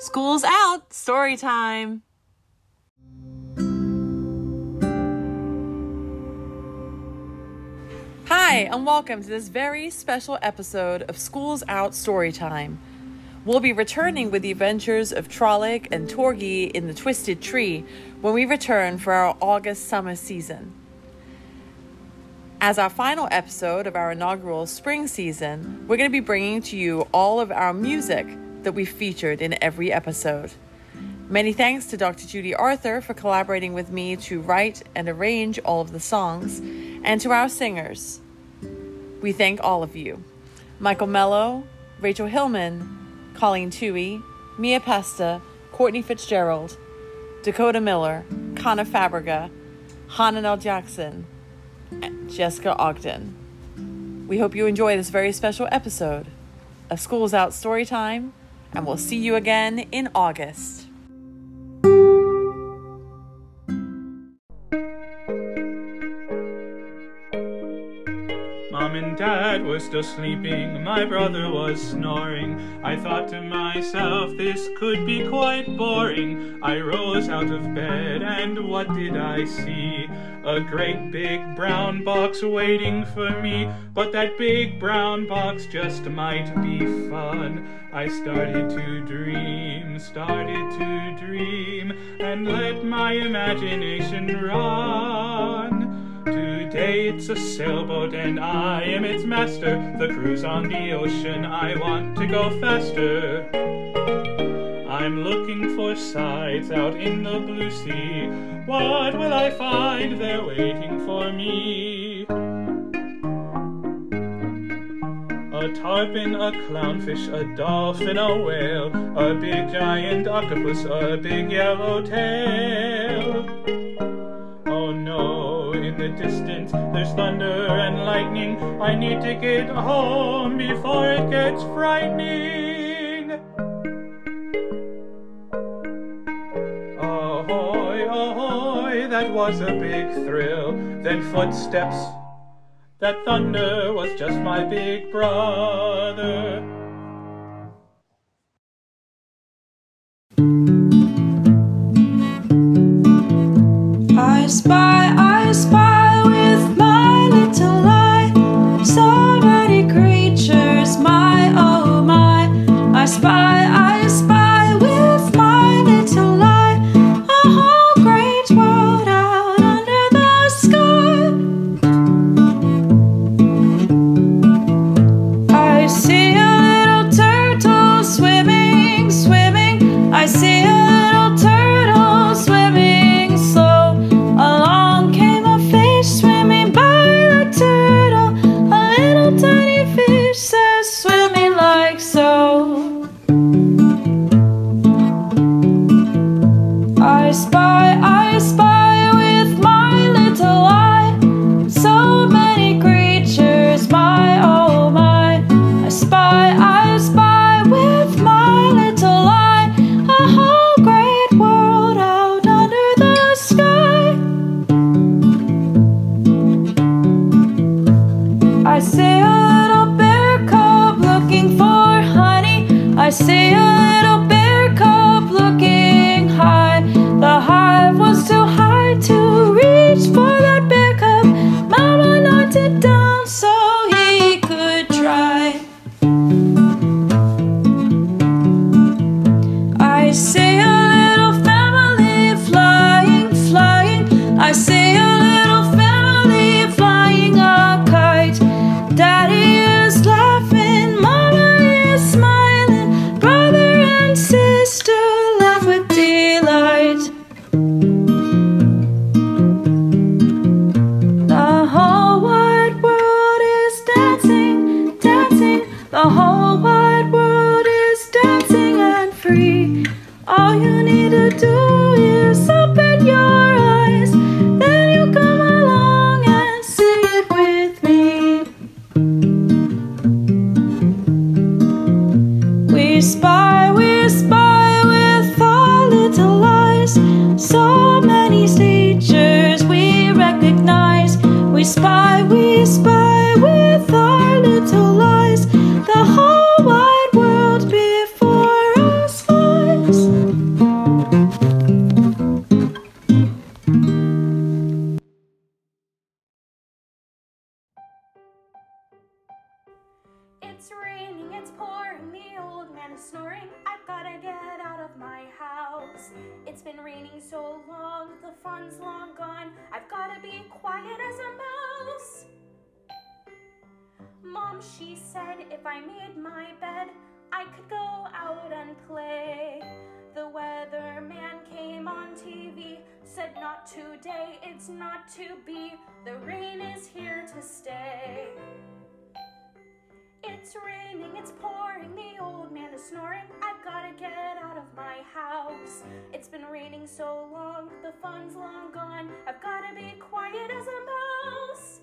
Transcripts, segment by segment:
School's out. Story time. Hi, and welcome to this very special episode of School's Out Story Time. We'll be returning with the adventures of Trolloc and Torgi in the Twisted Tree when we return for our August summer season. As our final episode of our inaugural spring season, we're going to be bringing to you all of our music that we featured in every episode. Many thanks to Dr. Judy Arthur for collaborating with me to write and arrange all of the songs, and to our singers. We thank all of you Michael Mello, Rachel Hillman, Colleen Towey, Mia Pesta, Courtney Fitzgerald, Dakota Miller, Conner Fabrega, L. Jackson, Jessica Ogden. We hope you enjoy this very special episode of School's Out Storytime, and we'll see you again in August. Mom and Dad were still sleeping, my brother was snoring. I thought to myself, this could be quite boring. I rose out of bed, and what did I see? A great big brown box waiting for me. But that big brown box just might be fun. I started to dream, started to dream, and let my imagination run. Today it's a sailboat and I am its master. The cruise on the ocean, I want to go faster. I'm looking for sights out in the blue sea. What will I find there waiting for me? A tarpon, a clownfish, a dolphin, a whale, a big giant octopus, a big yellow tail. Oh no, in the distance there's thunder and lightning. I need to get home before it gets frightening. That was a big thrill. Then footsteps. That thunder was just my big brother. I spy, I spy with my little It's been raining so long, the fun's long gone. I've gotta be quiet as a mouse. Mom, she said if I made my bed, I could go out and play. The weatherman came on TV, said not today, it's not to be. The rain is here to stay. It's raining, it's pouring, the old man is snoring. I've gotta get out of my house. It's been raining so long, the fun's long gone. I've gotta be quiet as a mouse.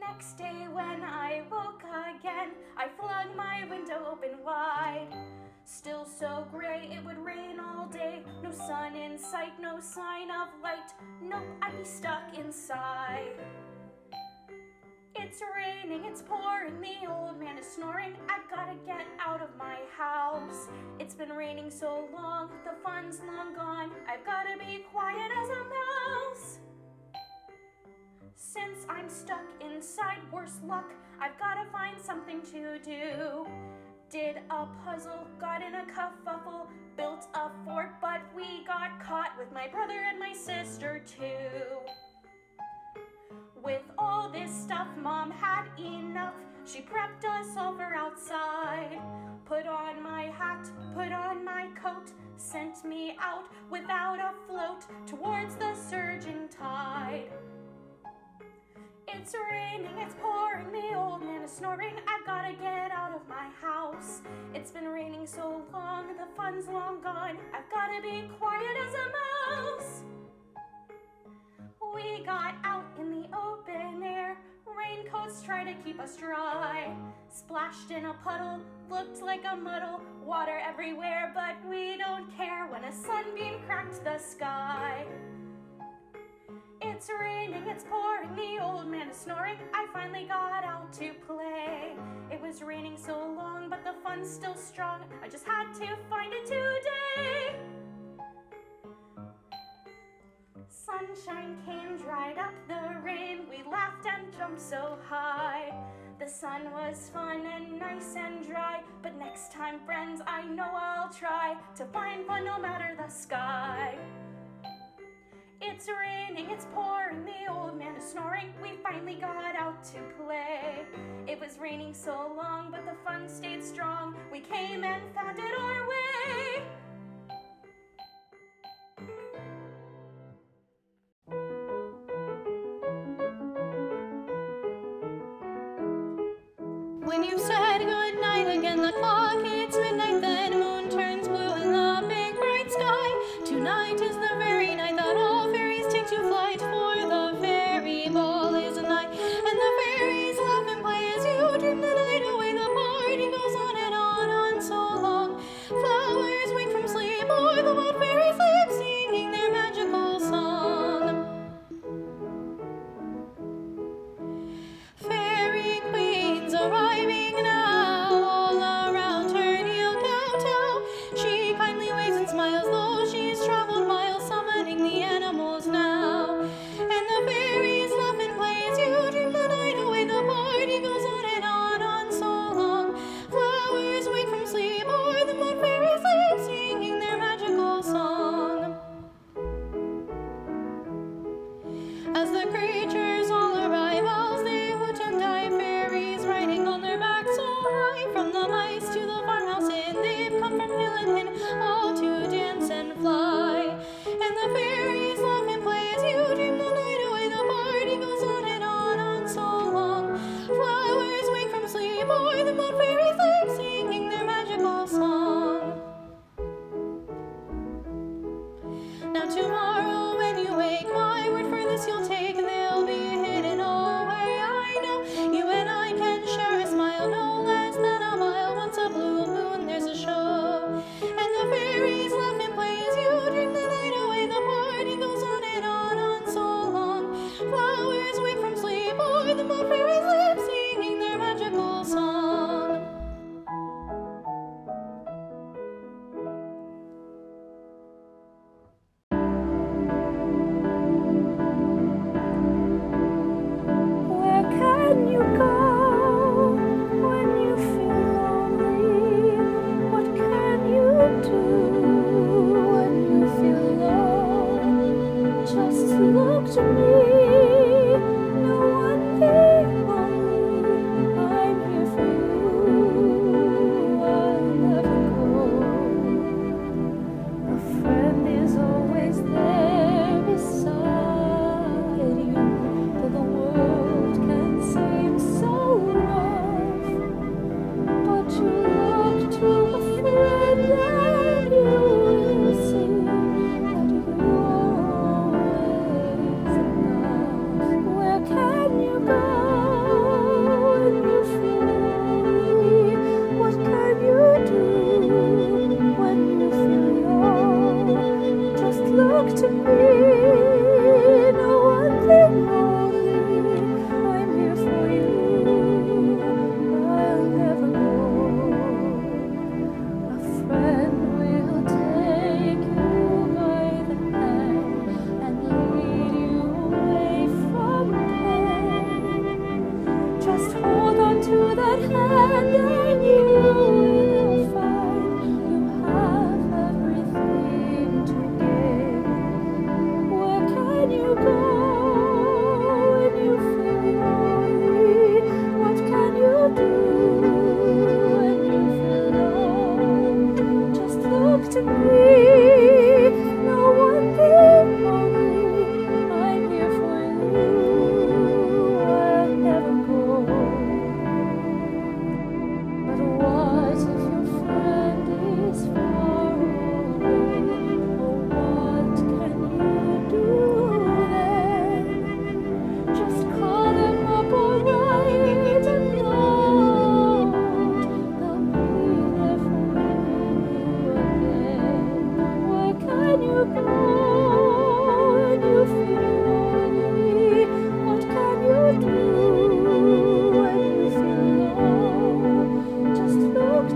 Next day, when I woke again, I flung my window open wide. Still so gray, it would rain all day. No sun in sight, no sign of light. Nope, I'd be stuck inside. It's raining, it's pouring, the old man is snoring. I've gotta get out of my house. It's been raining so long, the fun's long gone. I've gotta be quiet as a mouse. Since I'm stuck inside, worse luck, I've gotta find something to do. Did a puzzle, got in a kerfuffle, built a fort, but we got caught with my brother and my sister too. With all this stuff, mom had enough. She prepped us over outside. Put on my hat, put on my coat, sent me out without a float towards the surging tide. It's raining, it's pouring, the old man is snoring. I've gotta get out of my house. It's been raining so long, the fun's long gone. I've gotta be quiet as a mouse. We got to keep us dry. Splashed in a puddle, looked like a muddle. Water everywhere, but we don't care when a sunbeam cracked the sky. It's raining, it's pouring, the old man is snoring. I finally got out to play. It was raining so long, but the fun's still strong. I just had to find it today. Sunshine came, dried up the rain. We laughed and jumped so high. The sun was fun and nice and dry. But next time, friends, I know I'll try to find fun no matter the sky. It's raining, it's pouring, the old man is snoring. We finally got out to play. It was raining so long, but the fun stayed strong. We came and found it our When you've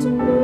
look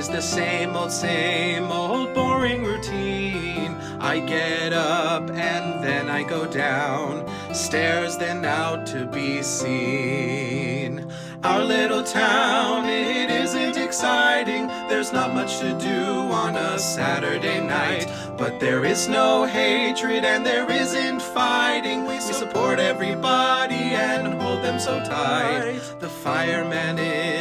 is the same old, same old boring routine. I get up and then I go down, stairs then out to be seen. Our little town, it isn't exciting. There's not much to do on a Saturday night. But there is no hatred and there isn't fighting. We support everybody and hold them so tight. The fireman in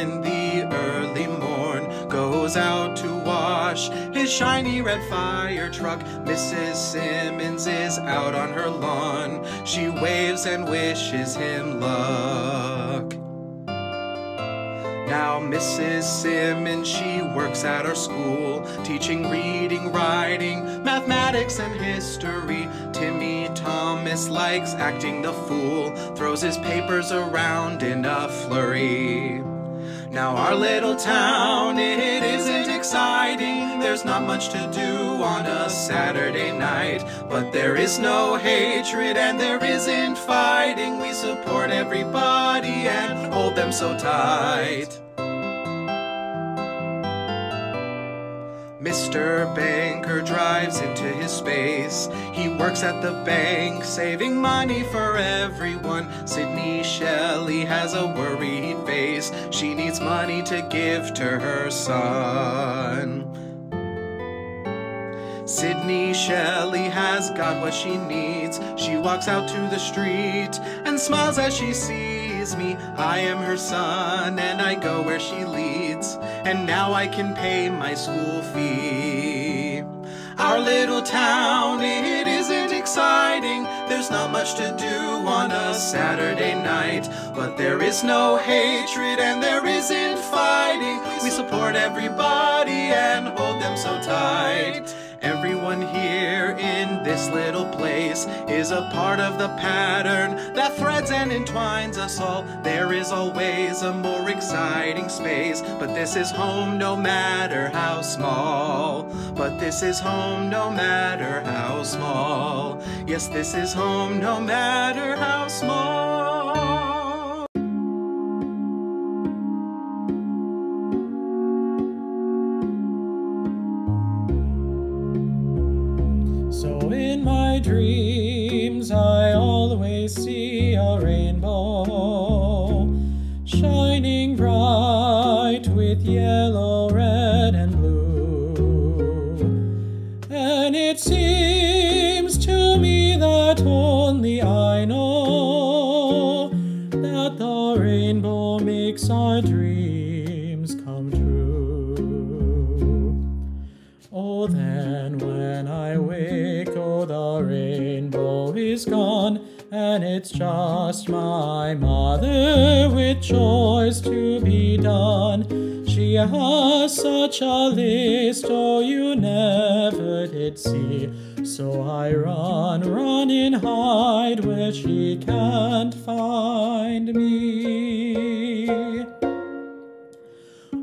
his shiny red fire truck. Mrs. Simmons is out on her lawn. She waves and wishes him luck. Now, Mrs. Simmons, she works at our school, teaching reading, writing, mathematics, and history. Timmy Thomas likes acting the fool, throws his papers around in a flurry. Now, our little town, it isn't exciting. There's not much to do on a Saturday night, but there is no hatred and there isn't fighting. We support everybody and hold them so tight. Mr. Banker drives into his space. He works at the bank, saving money for everyone. Sydney Shelley has a worried face. She needs money to give to her son. Sydney Shelley has got what she needs. She walks out to the street and smiles as she sees me. I am her son and I go where she leads. And now I can pay my school fee. Our little town, it isn't exciting. There's not much to do on a Saturday night. But there is no hatred and there isn't fighting. We support everybody and hold them so tight. Everyone here in this little place is a part of the pattern that threads and entwines us all. There is always a more exciting space, but this is home no matter how small. But this is home no matter how small. Yes, this is home no matter how small. In my dreams, I always see a rainbow shining bright with yellow, it's just my mother with chores to be done. She has such a list, oh, you never did see. So I run, run and hide where she can't find me.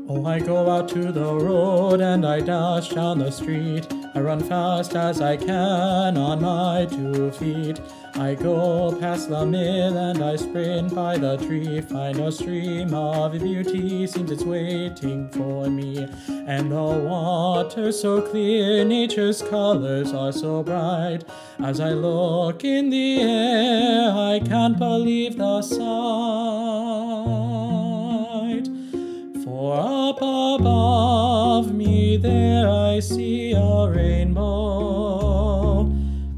Oh, I go out to the road and I dash down the street. I run fast as I can on my two feet. I go past the mill and I sprint by the tree. Find a stream of beauty, seems it's waiting for me. And the water so clear, nature's colors are so bright. As I look in the air, I can't believe the sight. For up above me there I see a rainbow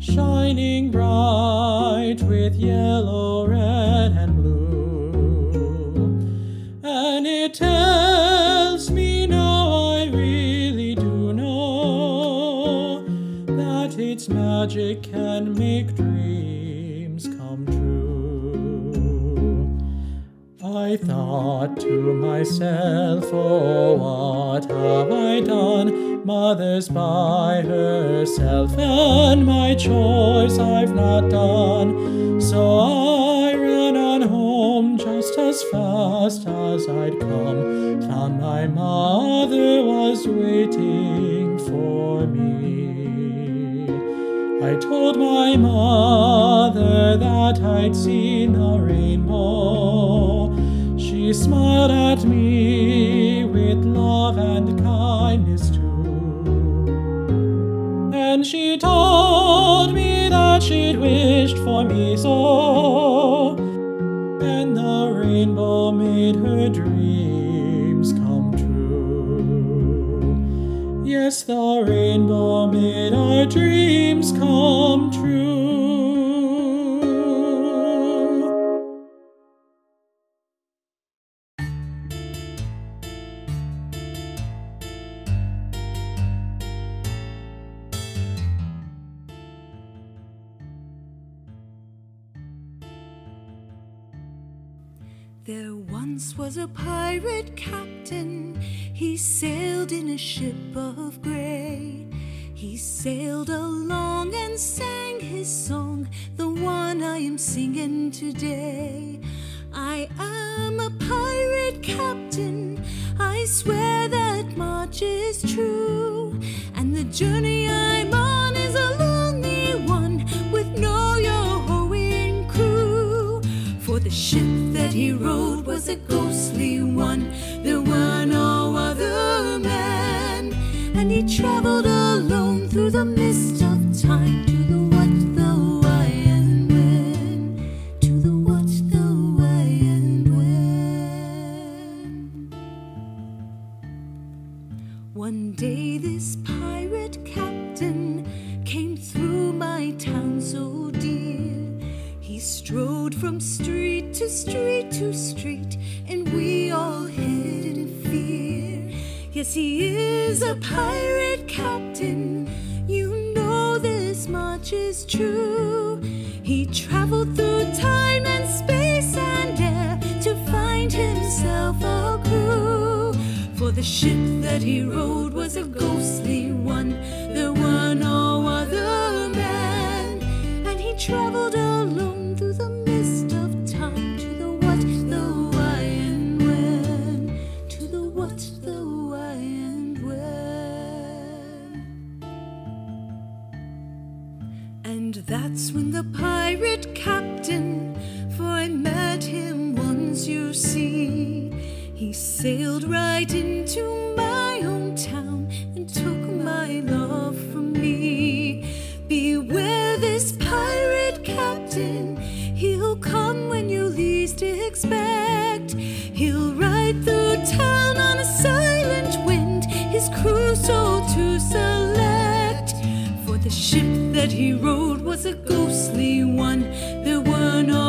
shining bright with yellow, red, and blue. And it tells me now I really do know that its magic can make dreams come true. I thought to myself, oh, what have I done? Mother's by herself, and my chores I've not done. So I ran on home just as fast as I'd come. Found my mother was waiting for me. I told my mother that I'd seen a rainbow. She smiled at me with love she'd wished for me so. And the rainbow made her dreams come true. Yes, the rainbow made our dreams come true. Captain. He sailed in a ship of gray. He sailed along and sang his song, the one I am singing today. I am a pirate captain. I swear that much is true. And the journey I'm on is a lonely one with no yo-hoing crew. For the ship that he rode was a ghostly one. There were no other men. And he traveled alone through the the ship that he rode was a ghostly one. There were no other men. And he traveled alone through the mist of time to the what, the why, and when. To the what, the why, and when. And that's when the pirate captain, sailed right into my hometown and took my love from me. Beware this pirate captain, he'll come when you least expect. He'll ride through town on a silent wind, his crew so to select. For the ship that he rode was a ghostly one. There were no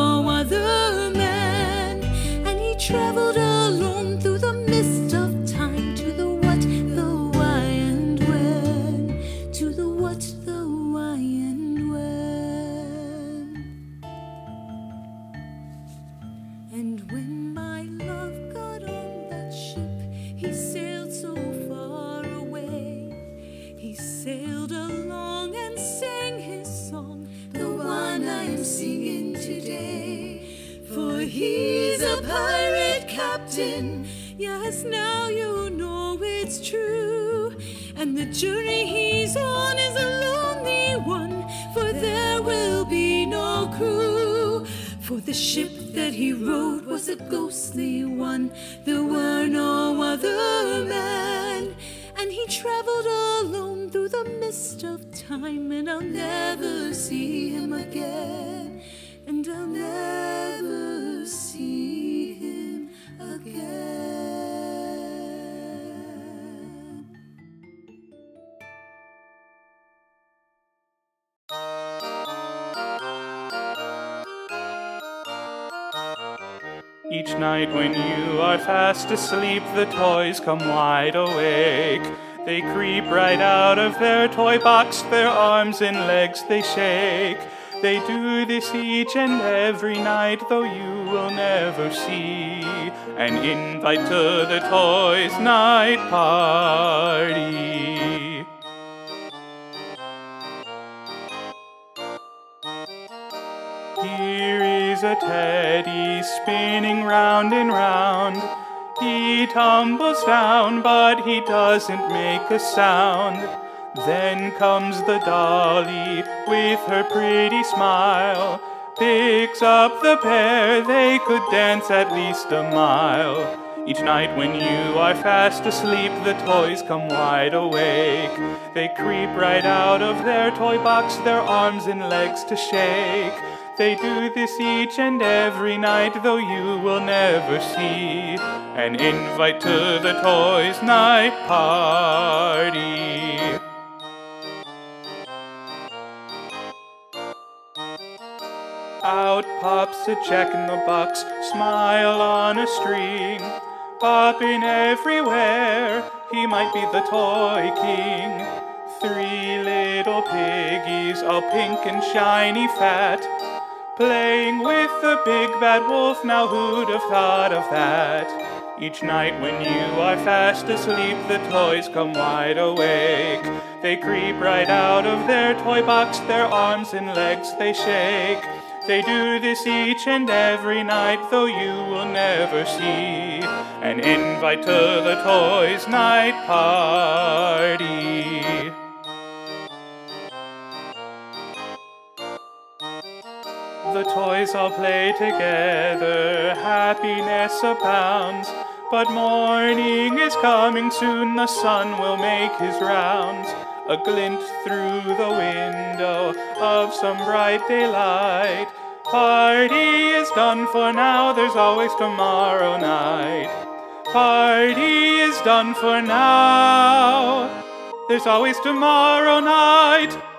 the ship that he rode was a ghostly one. There were no Each night when you are fast asleep, the toys come wide awake. They creep right out of their toy box, their arms and legs they shake. They do this each and every night, though you will never see an invite to the toys' night party. Here a teddy spinning round and round. He tumbles down, but he doesn't make a sound. Then comes the dolly with her pretty smile. Picks up the pair, they could dance at least a mile. Each night when you are fast asleep, the toys come wide awake. They creep right out of their toy box, their arms and legs to shake. They do this each and every night, though you will never see an invite to the toys' night party. Out pops a jack in the box, smile on a string, popping everywhere. He might be the toy king. Three little piggies, all pink and shiny fat, playing with the big bad wolf. Now who'd have thought of that? Each night when you are fast asleep, the toys come wide awake. They creep right out of their toy box, their arms and legs they shake. They do this each and every night, though you will never see an invite to the toys' night party. The toys all play together, happiness abounds. But morning is coming soon, the sun will make his rounds. A glint through the window of some bright daylight. Party is done for now, there's always tomorrow night. Party is done for now, there's always tomorrow night.